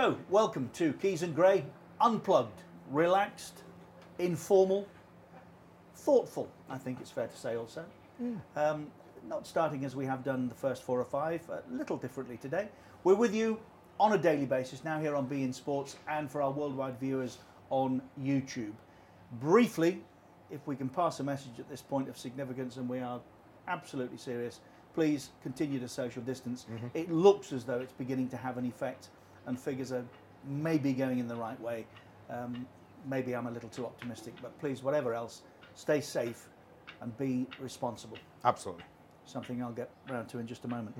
So, welcome to Keys and Gray, unplugged, relaxed, informal, thoughtful, I think it's fair to say also. Um, not starting as we have done the first four or five, a little differently today. We're with you on a daily basis now here on beIN Sports and for our worldwide viewers on YouTube. Briefly, if we can pass a message at this point of significance, and we are absolutely serious, please continue to social distance. It looks as though it's beginning to have an effect, and figures are maybe going in the right way. Um, maybe I'm a little too optimistic, but please, whatever else, stay safe and be responsible. Absolutely. Something I'll get round to in just a moment.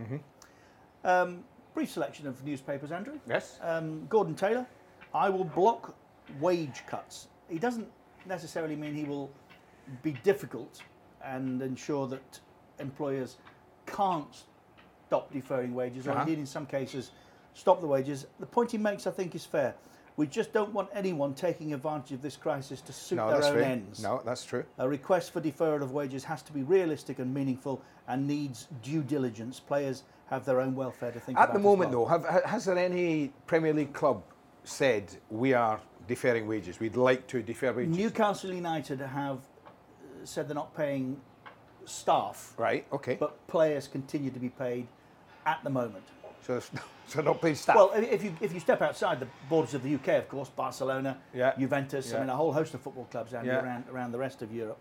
Um, brief selection of newspapers, Andrew. Yes. Um, Gordon Taylor, I will block wage cuts. He doesn't necessarily mean he will be difficult and ensure that employers can't stop deferring wages, or Uh-huh. indeed in some cases stop the wages. The point he makes, I think, is fair. We just don't want anyone taking advantage of this crisis to suit no, their own fair. ends. No, that's true. A request for deferral of wages has to be realistic and meaningful and needs due diligence. Players have their own welfare to think about. At the moment, well. though, have, has there any Premier League club said we are deferring wages? We'd like to defer wages. Newcastle United have uh, said they're not paying staff, right. Okay. but players continue to be paid at the moment. So, so not paying staff. Well, if you if you step outside the borders of the UK, of course, Barcelona, Yeah. Juventus, I mean a whole host of football clubs Andy, Yeah. around around the rest of Europe.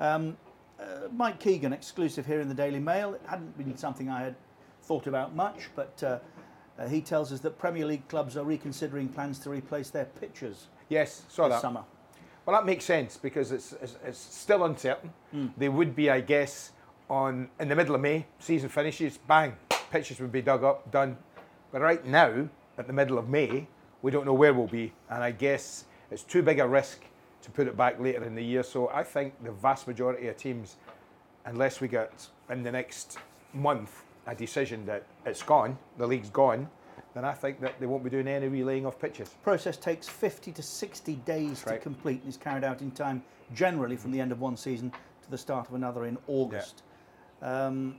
Um, uh, Mike Keegan, exclusive here in the Daily Mail. It hadn't been something I had thought about much, but uh, uh, he tells us that Premier League clubs are reconsidering plans to replace their pitches yes, saw this that. summer. Well, that makes sense because it's, it's, it's still uncertain. They would be, I guess, on in the middle of May, season finishes, bang, pitches would be dug up, done. But right now, at the middle of May, we don't know where we'll be, and I guess it's too big a risk to put it back later in the year. So I think the vast majority of teams, unless we get in the next month a decision that it's gone, the league's gone, then I think that they won't be doing any relaying of pitches. The process takes 50 to 60 days to complete and is carried out in time generally from the end of one season to the start of another in August. Um,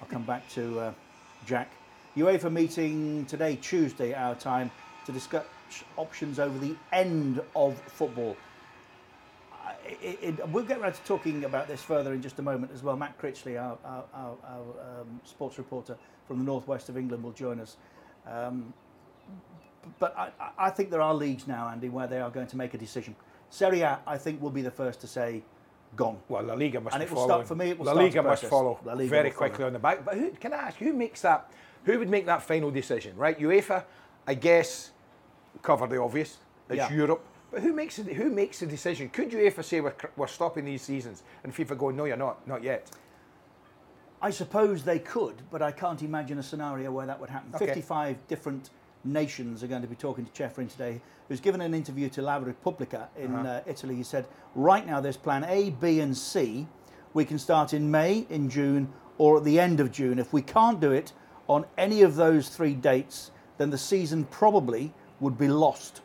I'll come back to uh, Jack. UEFA meeting today, Tuesday, our time, to discuss options over the end of football. It, it, we'll get around to talking about this further in just a moment as well. Matt Critchley, our, our, our, our um, sports reporter from the northwest of England, will join us. Um, but I, I- I think there are leagues now, Andy, where they are going to make a decision. Serie A, I think, will be the first to say, gone. Well, La Liga must And be it will start- for me, it will La Liga the must follow La Liga very will follow. quickly on the back. But who can I ask? Who makes that? Who would make that final decision? Right, UEFA, I guess, cover the obvious. It's Yeah. Europe. But who makes it? Who makes the decision? Could UEFA say we're, we're stopping these seasons, and FIFA go, no, you're not, not yet. I suppose they could, but I can't imagine a scenario where that would happen. Okay. 55 different nations are going to be talking to Ceferin today, who's given an interview to La Repubblica in Uh-huh. uh, Italy. He said, right now there's plan A, B, and C. We can start in May, in June, or at the end of June. If we can't do it on any of those three dates, then the season probably would be lost.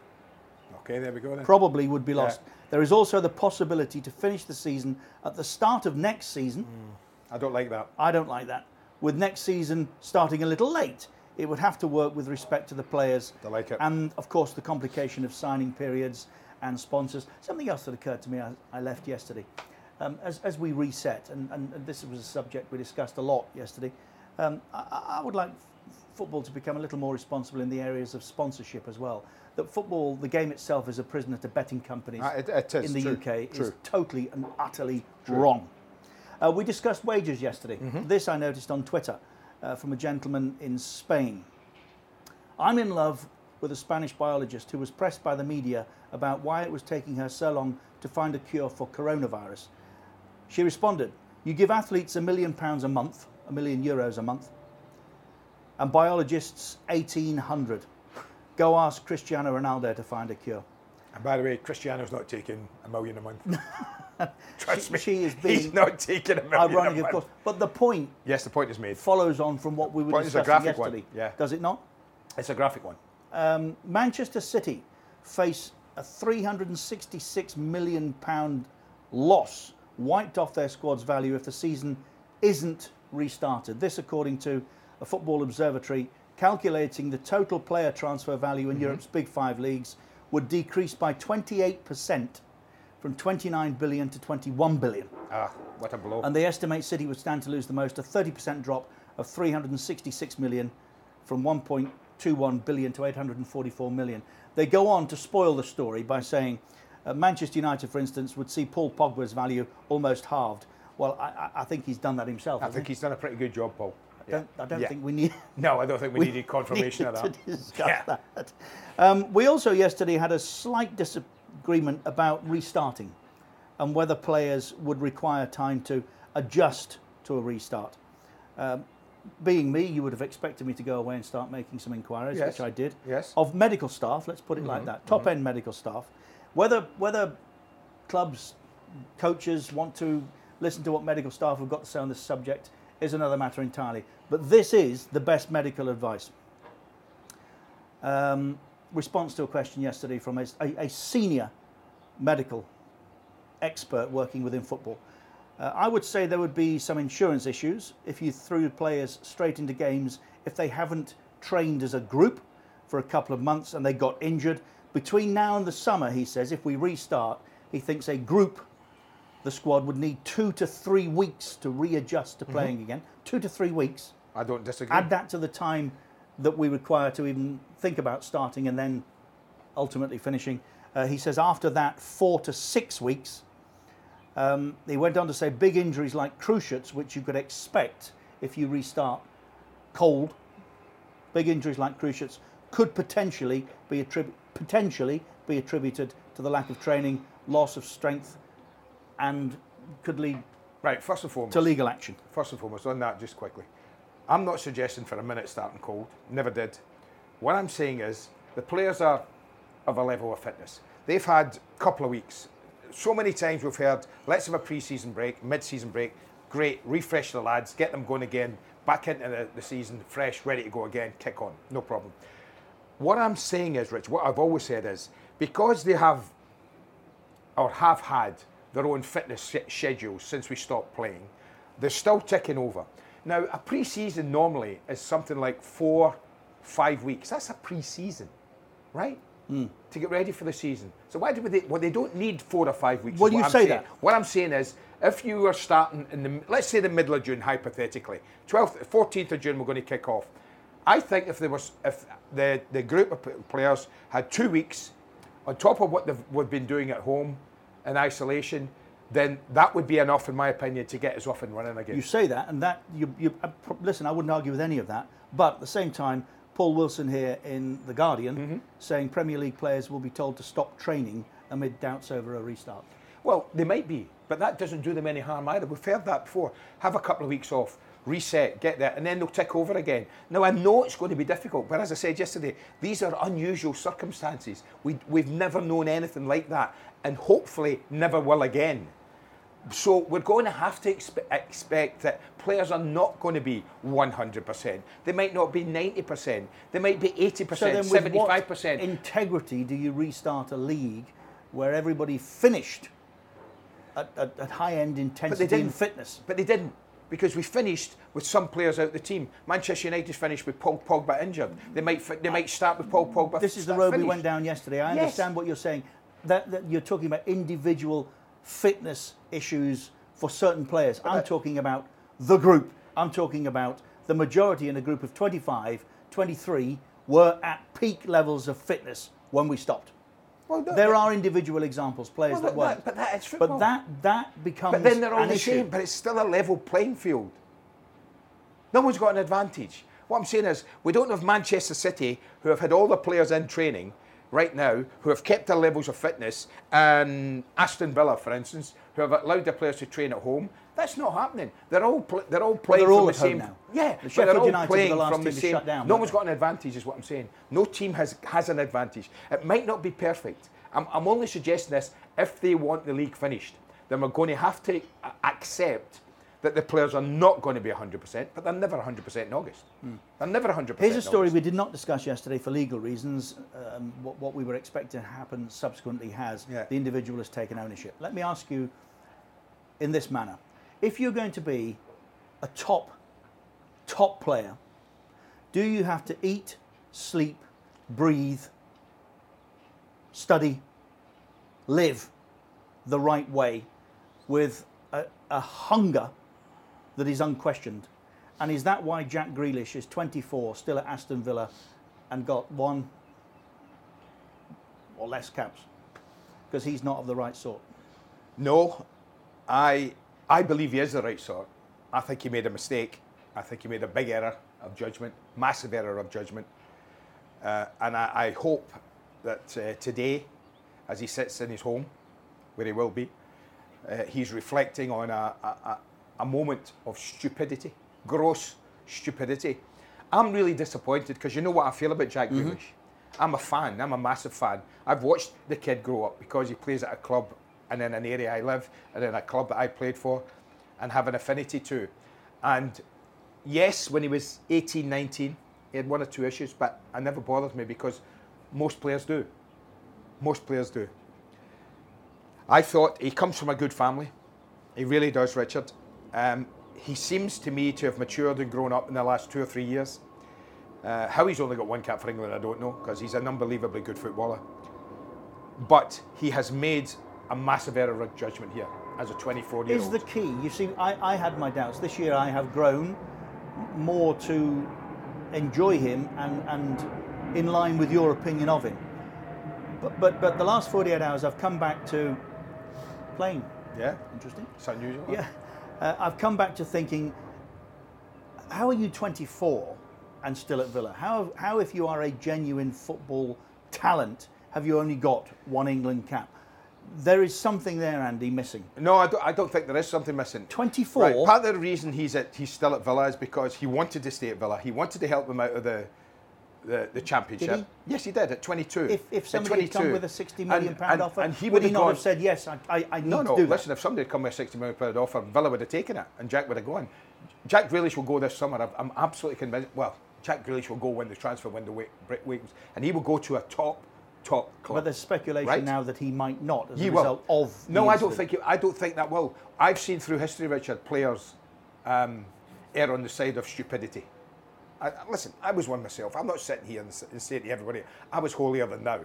Okay, there we go then. Probably would be lost. There is also the possibility to finish the season at the start of next season. I don't like that. I don't like that. With next season starting a little late, it would have to work with respect to the players. I like it. And of course, the complication of signing periods and sponsors. Something else that occurred to me, I, I left yesterday. Um, as, as we reset, and, and this was a subject we discussed a lot yesterday, um, I, I would like f- football to become a little more responsible in the areas of sponsorship as well. That football, the game itself, is a prisoner to betting companies Ah, it- in the true, UK is totally and utterly wrong. Uh, we discussed wages yesterday. Mm-hmm. This I noticed on Twitter uh, from a gentleman in Spain. I'm in love with a Spanish biologist who was pressed by the media about why it was taking her so long to find a cure for coronavirus. She responded, You give athletes a million pounds a month, a million euros a month, and biologists 1800. Go ask Cristiano Ronaldo to find a cure. And by the way, Cristiano's not taking a million a month. Trust She- me, she is he's being not taking a million Ironic, a of course. But the point Yes, the point is made. follows on from what we were Point discussing graphic one, yesterday. yeah. Does it not? It's a graphic one. Um, Manchester City face a 366 million pound loss, wiped off their squad's value if the season isn't restarted. This, according to a Football Observatory, calculating the total player transfer value in Europe's big five leagues would decrease by 28% from 29 billion to 21 billion. Ah, what a blow. And they estimate City would stand to lose the most, a 30% drop of 366 million from 1.21 billion to 844 million. They go on to spoil the story by saying uh, Manchester United, for instance, would see Paul Pogba's value almost halved. Well, I, I- think he's done that himself. I think he? he's done a pretty good job, Paul. I don't, I don't Yeah. think we need. No, I don't think we, needed confirmation of that. To discuss Yeah. that. Um, we also yesterday had a slight disagreement about restarting and whether players would require time to adjust to a restart. Um, being me, you would have expected me to go away and start making some inquiries, Yes. which I did. Yes. Mm-hmm. Of medical staff, let's put it like that, top end medical staff. Whether whether clubs, coaches want to listen to what medical staff have got to say on this subject is another matter entirely. But this is the best medical advice. Um, response to a question yesterday from a, a, a senior medical expert working within football. Uh, I would say there would be some insurance issues if you threw players straight into games if they haven't trained as a group for a couple of months and they got injured. Between now and the summer, he says, if we restart, he thinks a group, the squad, would need two to three weeks to readjust to playing again. Two to three weeks. I don't disagree. Add that to the time that we require to even think about starting and then ultimately finishing. Uh, he says after that, four to six weeks. Um, he went on to say big injuries like cruciates, which you could expect if you restart cold. Big injuries like cruciates could potentially be attrib- potentially be attributed to the lack of training, loss of strength, and could lead right, first and foremost. to legal action. First and foremost, on that, just quickly. I'm not suggesting for a minute starting cold. Never did. What I'm saying is the players are of a level of fitness. They've had a couple of weeks. So many times we've heard, let's have a pre-season break, mid-season break. Great, refresh the lads, get them going again, back into the, the season, fresh, ready to go again, kick on, no problem. What I'm saying is, Rich, what I've always said is, because they have or have had their own fitness sch- schedules since we stopped playing. They're still ticking over. Now, a pre season normally is something like four, five weeks. That's a pre season, right? Hmm. To get ready for the season. So, why do they? Well, they don't need four or five weeks. Well, what you I'm say saying. that. What I'm saying is, if you were starting in the, let's say the middle of June, hypothetically, 12th, 14th of June, we're going to kick off. I think if there was, if the, the group of players had two weeks on top of what they've we've been doing at home in isolation, then that would be enough, in my opinion, to get us off and running again. You say that, and that you, you uh, listen. I wouldn't argue with any of that, but at the same time, Paul Wilson here in the Guardian Mm-hmm. saying Premier League players will be told to stop training amid doubts over a restart. Well, they might be, but that doesn't do them any harm either. We've heard that before. Have a couple of weeks off, reset, get there, and then they'll tick over again. Now, I know it's going to be difficult, but as I said yesterday, these are unusual circumstances. We, we've never known anything like that, and hopefully never will again. So we're going to have to expe- expect that players are not going to be 100%. They might not be 90%. They might be 80%, So then, with what 75%. integrity do you restart a league where everybody finished at, at, at high end intensity and didn't. fitness? But they didn't because we finished with some players out the team. Manchester United finished with Paul Pogba injured. They might fi- they might start with Paul Pogba. This is the road we went down yesterday. I Yes. understand what you're saying. That, that you're talking about individual fitness issues for certain players. I'm that- talking about the group. I'm talking about the majority in a group of 25, 23 were at peak levels of fitness when we stopped. Well, no, There but- are individual examples, players well, that but, weren't. that, but that is football. But that that becomes But then they're all the issue. same. But it's still a level playing field. No one's got an advantage. What I'm saying is, we don't have Manchester City, who have had all the players in training right now, who have kept their levels of fitness, and Aston Villa, for instance, who have allowed their players to train at home. That's not happening. They're all pl- they're all playing they're from all the at home same. now. Yeah, The but they're all United the playing last from the same. down, no one's they? got an advantage, is what I'm saying. No team has has an advantage. It might not be perfect. I'm, I'm only suggesting this if they want the league finished, then we're going to have to accept that the players are not going to be 100%, but they're never 100% in August. They're never 100%. Here's a story August. we did not discuss yesterday for legal reasons. Um, what, what we were expecting to happen subsequently has. Yeah. The individual has taken ownership. Let me ask you in this manner if you're going to be a top top player, do you have to eat, sleep, breathe, study, live the right way with a, a hunger that is unquestioned? And is that why Jack Grealish is 24, still at Aston Villa, and got one or less caps? Because he's not of the right sort. No, I I believe he is the right sort. I think he made a mistake. I think he made a big error of judgment, massive error of judgment. Uh, and I, I, hope that uh, today, as he sits in his home, where he will be, uh, he's reflecting on a, a, a, moment of stupidity, gross stupidity. I'm really disappointed because you know what I feel about Jack mm-hmm. Grealish. I'm a fan. I'm a massive fan. I've watched the kid grow up because he plays at a club and in an area I live and in a club that I played for and have an affinity to. And yes, when he was 18, 19, he had one or two issues, but it never bothered me because most players do. Most players do. I thought he comes from a good family. He really does, Richard. Um, he seems to me to have matured and grown up in the last two or three years. Uh, how he's only got one cap for England, I don't know, because he's an unbelievably good footballer. But he has made a massive error of judgment here as a 24 year old. Is the key. You see, I, I had my doubts. This year I have grown more to enjoy him and, and in line with your opinion of him. But, but, but the last 48 hours I've come back to playing. Yeah. Interesting. It's unusual. Yeah. Uh, I've come back to thinking, how are you 24 and still at Villa? How, how if you are a genuine football talent, have you only got one England cap? there is something there, Andy, missing. No, I don't, I don't think there is something missing. 24? Right, part of the reason he's, at, he's still at Villa is because he wanted to stay at Villa. He wanted to help them out of the, the, the championship. He? Yes, he did at 22. If, if somebody had come with a 60 million pound and, offer, and he would, he not gone, have said, yes, I, I, I need no, no, to do listen, that? if somebody had come with a 60 million pound offer, Villa would have taken it and Jack would have gone. Jack Grealish will go this summer. I'm absolutely convinced. Well, Jack Grealish will go when the transfer window waits, and he will go to a top top club. But there's speculation right? now that he might not as he a will. result of. No, I don't think. I don't think that will. I've seen through history, Richard, players um, err on the side of stupidity. I, listen, I was one myself. I'm not sitting here and, and saying to everybody, I was holier than thou.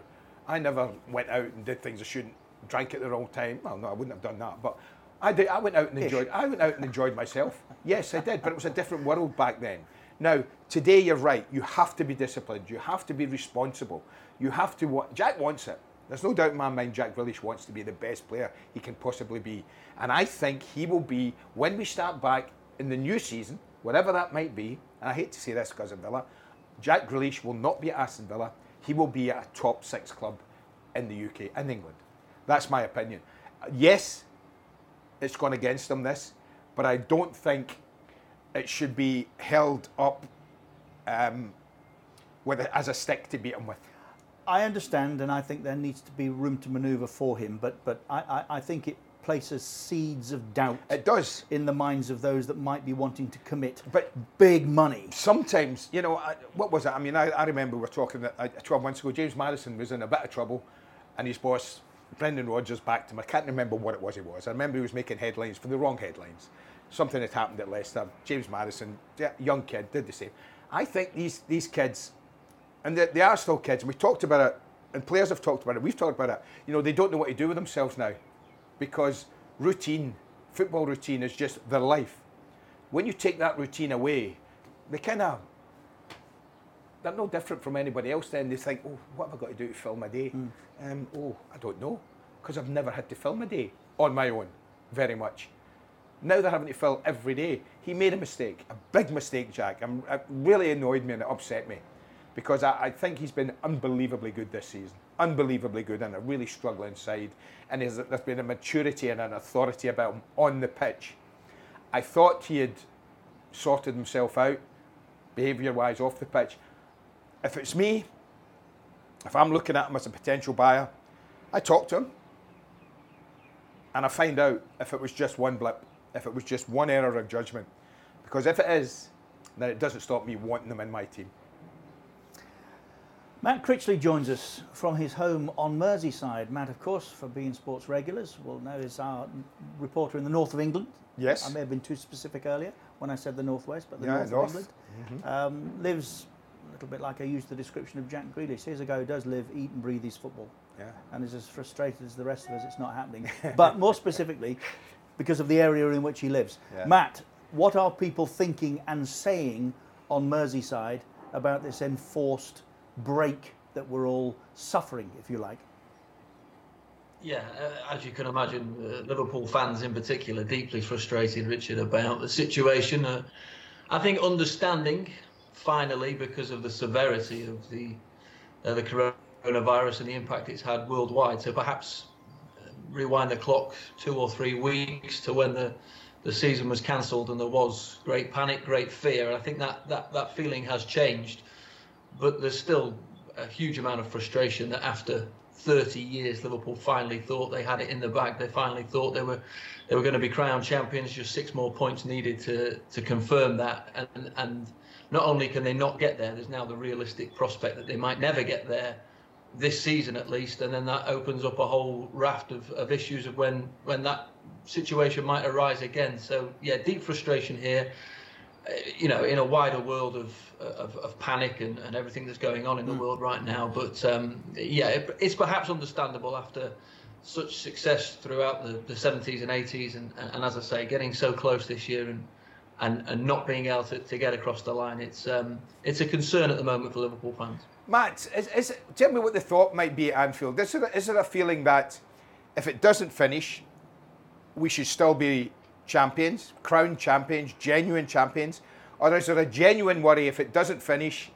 I never went out and did things I shouldn't. Drank at the wrong time. Well, no, I wouldn't have done that. But I did. I went out and enjoyed. Ish. I went out and enjoyed myself. Yes, I did. But it was a different world back then. Now, today you're right. You have to be disciplined. You have to be responsible. You have to. Jack wants it. There's no doubt in my mind Jack Grealish wants to be the best player he can possibly be. And I think he will be, when we start back in the new season, whatever that might be, and I hate to say this because of Villa, Jack Grealish will not be at Aston Villa. He will be at a top six club in the UK and England. That's my opinion. Yes, it's gone against him, this, but I don't think it should be held up um, with as a stick to beat him with. I understand, and I think there needs to be room to manoeuvre for him, but but I, I, I, think it places seeds of doubt. It does in the minds of those that might be wanting to commit, but big money. Sometimes, you know, I, what was it? I mean, I, I remember we are talking that uh, 12 months ago. James Maddison was in a bit of trouble, and his boss Brendan Rodgers backed him. I can't remember what it was he was. I remember he was making headlines for the wrong headlines. Something had happened at Leicester. James Maddison, young kid, did the same. I think these these kids and they, they are still kids. And we talked about it, and players have talked about it. We've talked about it. You know, they don't know what to do with themselves now because routine, football routine, is just their life. When you take that routine away, they kind of they're no different from anybody else. Then they think, oh, what have I got to do to fill my day? Mm. Um, oh, I don't know, because I've never had to fill my day on my own, very much. Now they're having to fill every day. He made a mistake, a big mistake, Jack. I'm, it really annoyed me and it upset me because I, I, think he's been unbelievably good this season. Unbelievably good and a really struggling side. And there's been a maturity and an authority about him on the pitch. I thought he had sorted himself out, behaviour wise, off the pitch. If it's me, if I'm looking at him as a potential buyer, I talk to him and I find out if it was just one blip, if it was just one error of judgment. Because if it is, then it doesn't stop me wanting them in my team. Matt Critchley joins us from his home on Merseyside. Matt, of course, for beIN sports regulars, will know is our reporter in the north of England. Yes. I may have been too specific earlier when I said the northwest, but the Yeah, north, north. of England. Um, lives a little bit like I used the description of Jack Grealish. Here's a guy who does live, eat, and breathe his football, Yeah. and is as frustrated as the rest of us. It's not happening. but more specifically, because of the area in which he lives. Yeah. Matt, what are people thinking and saying on Merseyside about this enforced break that we're all suffering, if you like? Yeah, uh, as you can imagine, uh, Liverpool fans in particular deeply frustrated, Richard, about the situation. Uh, I think understanding, finally, because of the severity of the uh, the coronavirus and the impact it's had worldwide. So perhaps uh, rewind the clock two or three weeks to when the the season was cancelled and there was great panic, great fear. I think that that that feeling has changed, but there's still a huge amount of frustration that after 30 years, Liverpool finally thought they had it in the bag. They finally thought they were they were going to be crowned champions. Just six more points needed to to confirm that. And and not only can they not get there, there's now the realistic prospect that they might never get there this season at least. And then that opens up a whole raft of, of issues of when when that situation might arise again. So yeah, deep frustration here. Uh, You know, in a wider world of of, of panic and, and everything that's going on in the world right now. But um, yeah, it, it's perhaps understandable after such success throughout the, the 70s and 80s, and, and as I say, getting so close this year and and, and not being able to, to get across the line. It's um, it's a concern at the moment for Liverpool fans. Matt, is, is, tell me what the thought might be at Anfield. Is there, is there a feeling that if it doesn't finish, we should still be champions, crowned champions, genuine champions? Or is there a genuine worry if it doesn't finish,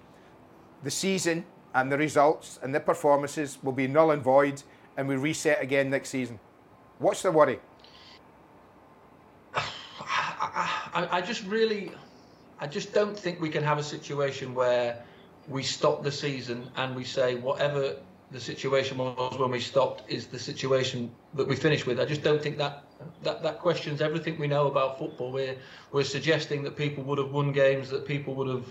the season and the results and the performances will be null and void and we reset again next season? What's the worry? I, I just really, I just don't think we can have a situation where we stop the season and we say whatever the situation was when we stopped is the situation that we finish with. I just don't think that that, that questions everything we know about football. We're we're suggesting that people would have won games, that people would have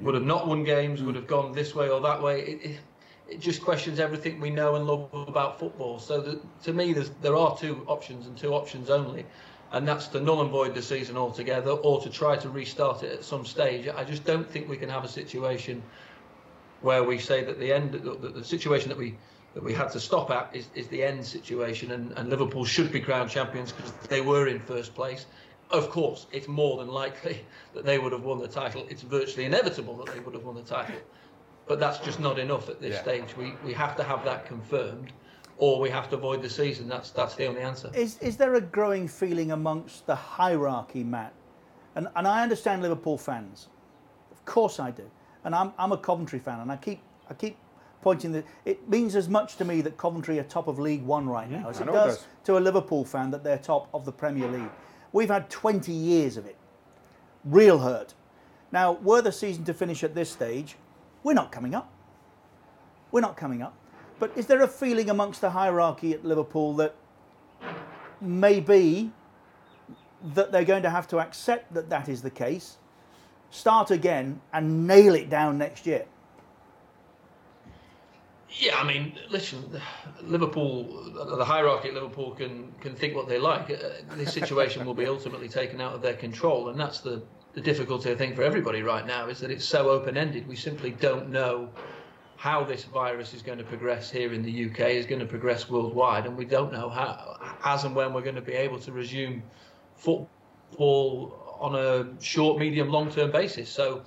would have not won games, would have gone this way or that way. It, it, it just questions everything we know and love about football. So that, to me, there are two options and two options only, and that's to null and void the season altogether, or to try to restart it at some stage. I just don't think we can have a situation where we say that the end, the, the situation that we that we had to stop at is, is the end situation, and, and Liverpool should be crowned champions because they were in first place. Of course, it's more than likely that they would have won the title. It's virtually inevitable that they would have won the title, but that's just not enough at this Yeah. stage. We we have to have that confirmed, or we have to avoid the season. That's that's the only answer. Is, is there a growing feeling amongst the hierarchy, Matt? And, and I understand Liverpool fans. Of course I do. And I'm, I'm a Coventry fan, and I keep, I keep pointing that it means as much to me that Coventry are top of League One right now as it know it does does. to a Liverpool fan that they're top of the Premier League. We've had 20 years of it. Real hurt. Now, were the season to finish at this stage, we're not coming up. We're not coming up. But is there a feeling amongst the hierarchy at Liverpool that maybe that they're going to have to accept that that is the case, start again, and nail it down next year? Yeah, I mean, listen, Liverpool, the hierarchy at Liverpool can can think what they like. Uh, This situation will be ultimately taken out of their control, and that's the the difficulty I think for everybody right now is that it's so open ended. We simply don't know how this virus is going to progress here in the UK, is going to progress worldwide, and we don't know how, as and when we're going to be able to resume football on a short, medium, long term basis. So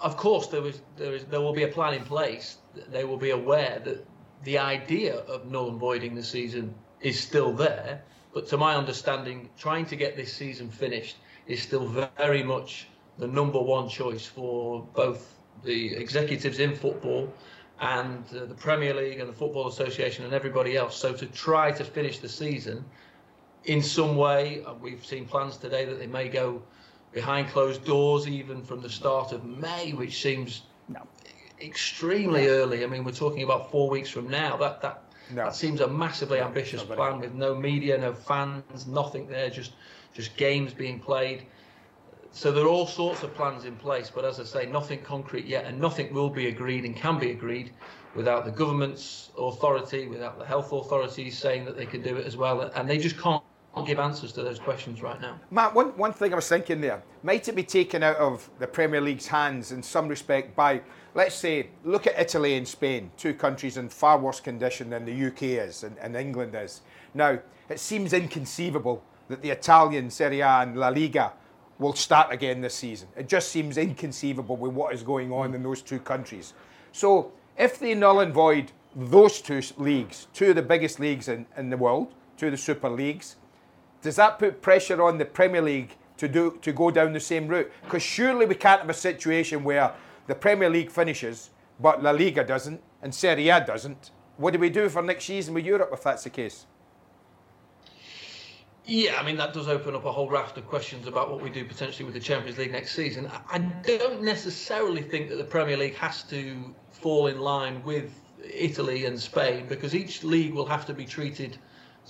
of course there is there is there will be a plan in place. They will be aware that the idea of null and voiding the season is still there but to my understanding trying to get this season finished is still very much the number one choice for both the executives in football and uh, the Premier League and the Football Association and everybody else. So to try to finish the season in some way uh, we've seen plans today that they may go behind closed doors even from the start of May, which seems No. extremely early. I mean, we're talking about four weeks from now. That that No. that seems a massively ambitious not very plan with no media, no fans, nothing there, just just games being played. so there are all sorts of plans in place, but as I say, nothing concrete yet, and nothing will be agreed and can be agreed without the government's authority, without the health authorities saying that they can do it as well, and they just can't give answers to those questions right now. Matt, one, one thing I was thinking there, might it be taken out of the Premier League's hands in some respect by, let's say, look at Italy and Spain, two countries in far worse condition than the UK is and, and England is. Now, it seems inconceivable that the Italian Serie A and La Liga will start again this season. It just seems inconceivable with what is going on in those two countries. So, if they null and void those two leagues, two of the biggest leagues in, in the world, two of the super leagues, does that put pressure on the Premier League to do to go down the same route? Because surely we can't have a situation where the Premier League finishes, but La Liga doesn't, and Serie A doesn't. What do we do for next season with Europe if that's the case? Yeah, I mean that does open up a whole raft of questions about what we do potentially with the Champions League next season. I don't necessarily think that the Premier League has to fall in line with Italy and Spain because each league will have to be treated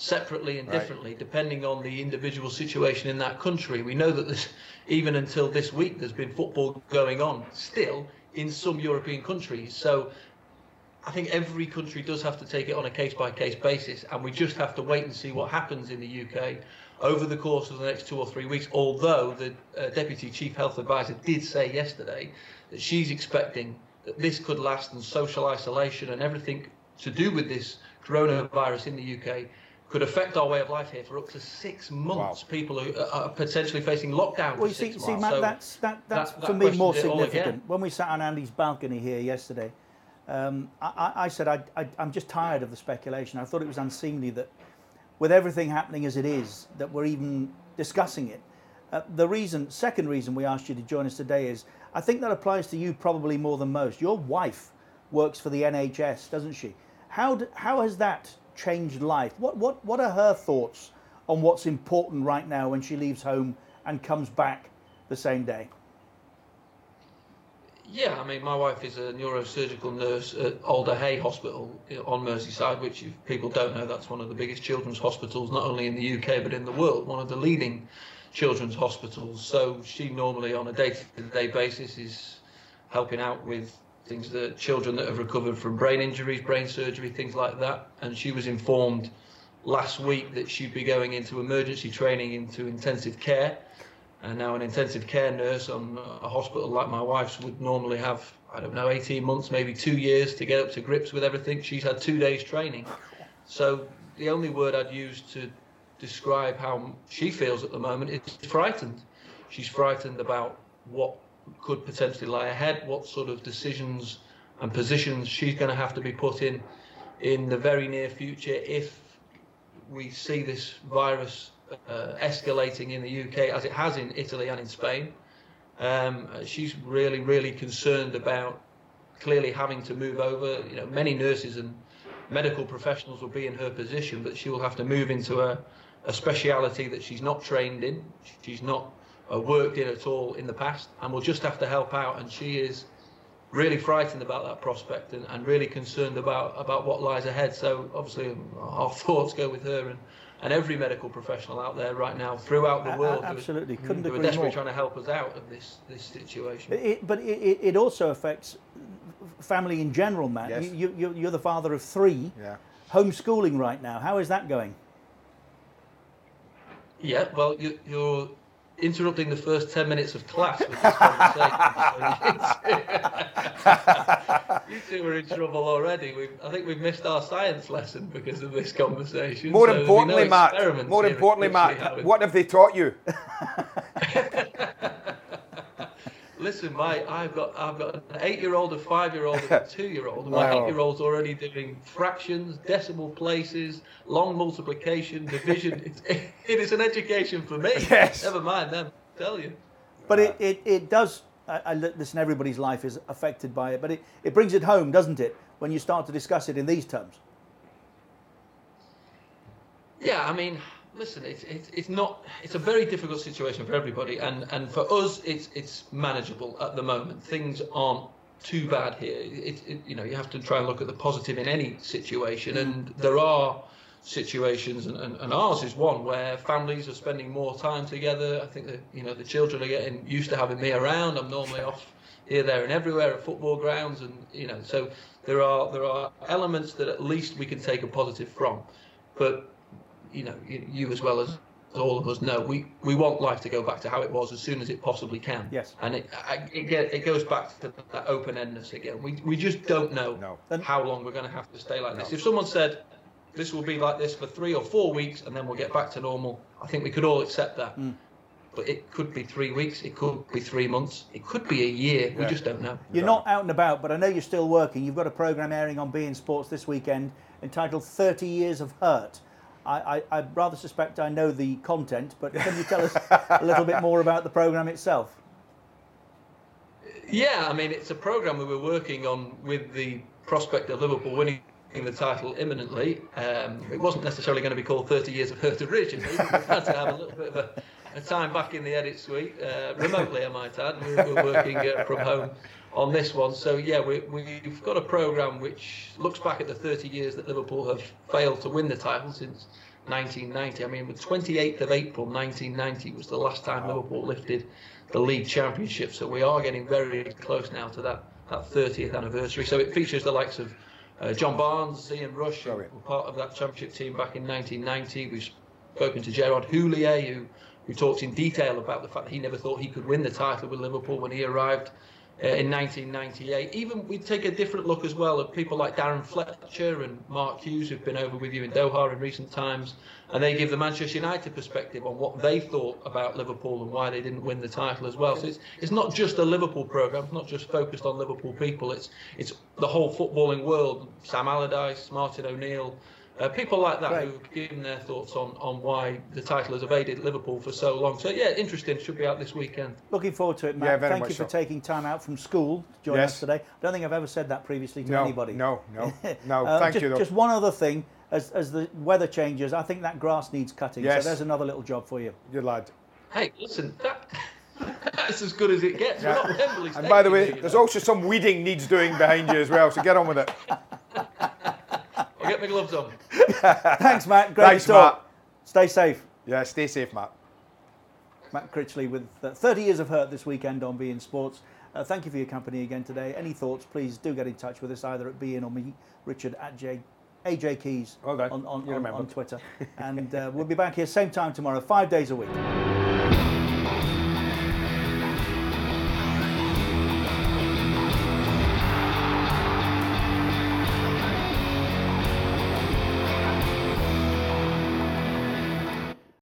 separately and differently right. depending on the individual situation in that country. We know that there's, even until this week there's been football going on still in some European countries. So I think every country does have to take it on a case by case basis, and we just have to wait and see what happens in the UK over the course of the next two or three weeks. Although the uh, Deputy Chief Health Advisor did say yesterday that she's expecting that this could last and social isolation and everything to do with this coronavirus in the UK could affect our way of life here for up to six months. Wow. People who are potentially facing lockdown. Well, you see, see Matt, so that's that, that's that, that for me more significant. When we sat on Andy's balcony here yesterday, um, I, I, said I, I, I'm just tired of the speculation. I thought it was unseemly that, with everything happening as it is, that we're even discussing it. Uh, the reason, second reason we asked you to join us today is I think that applies to you probably more than most. Your wife works for the NHS, doesn't she? How, do, how has that changed life. What, what, what are her thoughts on what's important right now when she leaves home and comes back the same day? Yeah, I mean, my wife is a neurosurgical nurse at Alder Hey Hospital on Merseyside, which, if people don't know, that's one of the biggest children's hospitals, not only in the UK but in the world, one of the leading children's hospitals. So she normally, on a day-to-day basis, is helping out with things that children that have recovered from brain injuries, brain surgery, things like that. And she was informed last week that she'd be going into emergency training into intensive care. And now an intensive care nurse on a hospital like my wife's would normally have, I don't know, 18 months, maybe two years to get up to grips with everything. She's had two days training. So the only word I'd use to describe how she feels at the moment is frightened. She's frightened about what could potentially lie ahead, what sort of decisions and positions she's going to have to be put in in the very near future if we see this virus uh, escalating in the UK as it has in Italy and in Spain. Um, she's really, really concerned about clearly having to move over. You know, many nurses and medical professionals will be in her position, but she will have to move into a, a speciality that she's not trained in. She's not uh, worked in at all in the past, and will just have to help out. And she is really frightened about that prospect and, and really concerned about about what lies ahead. So obviously, our thoughts go with her and. And every medical professional out there right now throughout the world, absolutely, who, couldn't who agree are desperately more. trying to help us out of this this situation. It, but it, it also affects family in general, Matt. Yes. You, you, you're the father of three. Yeah. Homeschooling right now. How is that going? Yeah, well, you, you're interrupting the first 10 minutes of class with this conversation. you two are in trouble already. We've, I think we've missed our science lesson because of this conversation. More so importantly, no Matt, more importantly, Matt, what have they taught you? Listen, my I've got I've got an eight-year-old, a five-year-old, and a two-year-old. And my wow. eight-year-old's already doing fractions, decimal places, long multiplication, division. it's, it is an education for me. Yes. Never mind them. I tell you. But it, it, it does. I, I, listen, everybody's life is affected by it, but it, it brings it home, doesn't it, when you start to discuss it in these terms? Yeah, I mean, listen, it's, it's, it's not, it's a very difficult situation for everybody. And, and for us, it's, it's manageable at the moment. Things aren't too bad here. It, it, you know, you have to try and look at the positive in any situation. And mm. there are situations, and, and, and ours is one where families are spending more time together. I think that you know the children are getting used to having me around. I'm normally off here, there, and everywhere at football grounds, and you know, so there are there are elements that at least we can take a positive from. But you know, you, you as well as all of us know, we, we want life to go back to how it was as soon as it possibly can. Yes. And it it, get, it goes back to that open endedness again. We, we just don't know No. How long we're going to have to stay like this. If someone said this will be like this for three or four weeks and then we'll get back to normal, I think we could all accept that. Mm. But it could be three weeks, it could be three months, it could be a year. We just don't know. You're not out and about, but I know you're still working. You've got a programme airing on beIN Sports this weekend entitled 30 Years of Hurt. I, I, I rather suspect I know the content, but can you tell us a little bit more about the programme itself? Yeah, I mean, it's a program we were working on with the prospect of Liverpool winning the title imminently. Um, it wasn't necessarily going to be called 30 Years of Hurt originally. We had to have a little bit of a, a time back in the edit suite, uh, remotely, I might add. We were working uh, from home on this one. So, yeah, we, we've got a program which looks back at the 30 years that Liverpool have failed to win the title since 1990. I mean, the 28th of April 1990 was the last time Liverpool lifted the league championship. So we are getting very close now to that, that 30th anniversary. So it features the likes of uh, John Barnes, Ian Rush, who were part of that championship team back in 1990. We've spoken to Gerard Houllier, who, who talks in detail about the fact that he never thought he could win the title with Liverpool when he arrived Uh, in 1998. Even we take a different look as well at people like Darren Fletcher and Mark Hughes, who've been over with you in Doha in recent times, and they give the Manchester United perspective on what they thought about Liverpool and why they didn't win the title as well. So it's it's not just a Liverpool program, it's not just focused on Liverpool people. It's it's the whole footballing world. Sam Allardyce, Martin O'Neill. Uh, people like that Great. who've given their thoughts on, on why the title has evaded Liverpool for so long. So yeah, interesting. Should be out this weekend. Looking forward to it, Matt. Yeah, very Thank much you for so. taking time out from school to join Yes. us today. I don't think I've ever said that previously to No, anybody. no, no, no. Uh, Thank just, you, though. Just one other thing. As, as the weather changes, I think that grass needs cutting. Yes. So there's another little job for you. Good lad. Hey, listen, that, that's as good as it gets. We're not And by the way, there's know. also some weeding needs doing behind you as well, so get on with it. I'll get my gloves on. Thanks, Matt. Great Thanks, talk. Matt. Stay safe. Yeah, stay safe, Matt. Matt Critchley with uh, 30 years of hurt this weekend on beIN Sports. Uh, thank you for your company again today. Any thoughts, please do get in touch with us either at beIN or me, Richard at J, AJ Keys Well done. on, on, on, on Twitter. and uh, we'll be back here same time tomorrow, five days a week.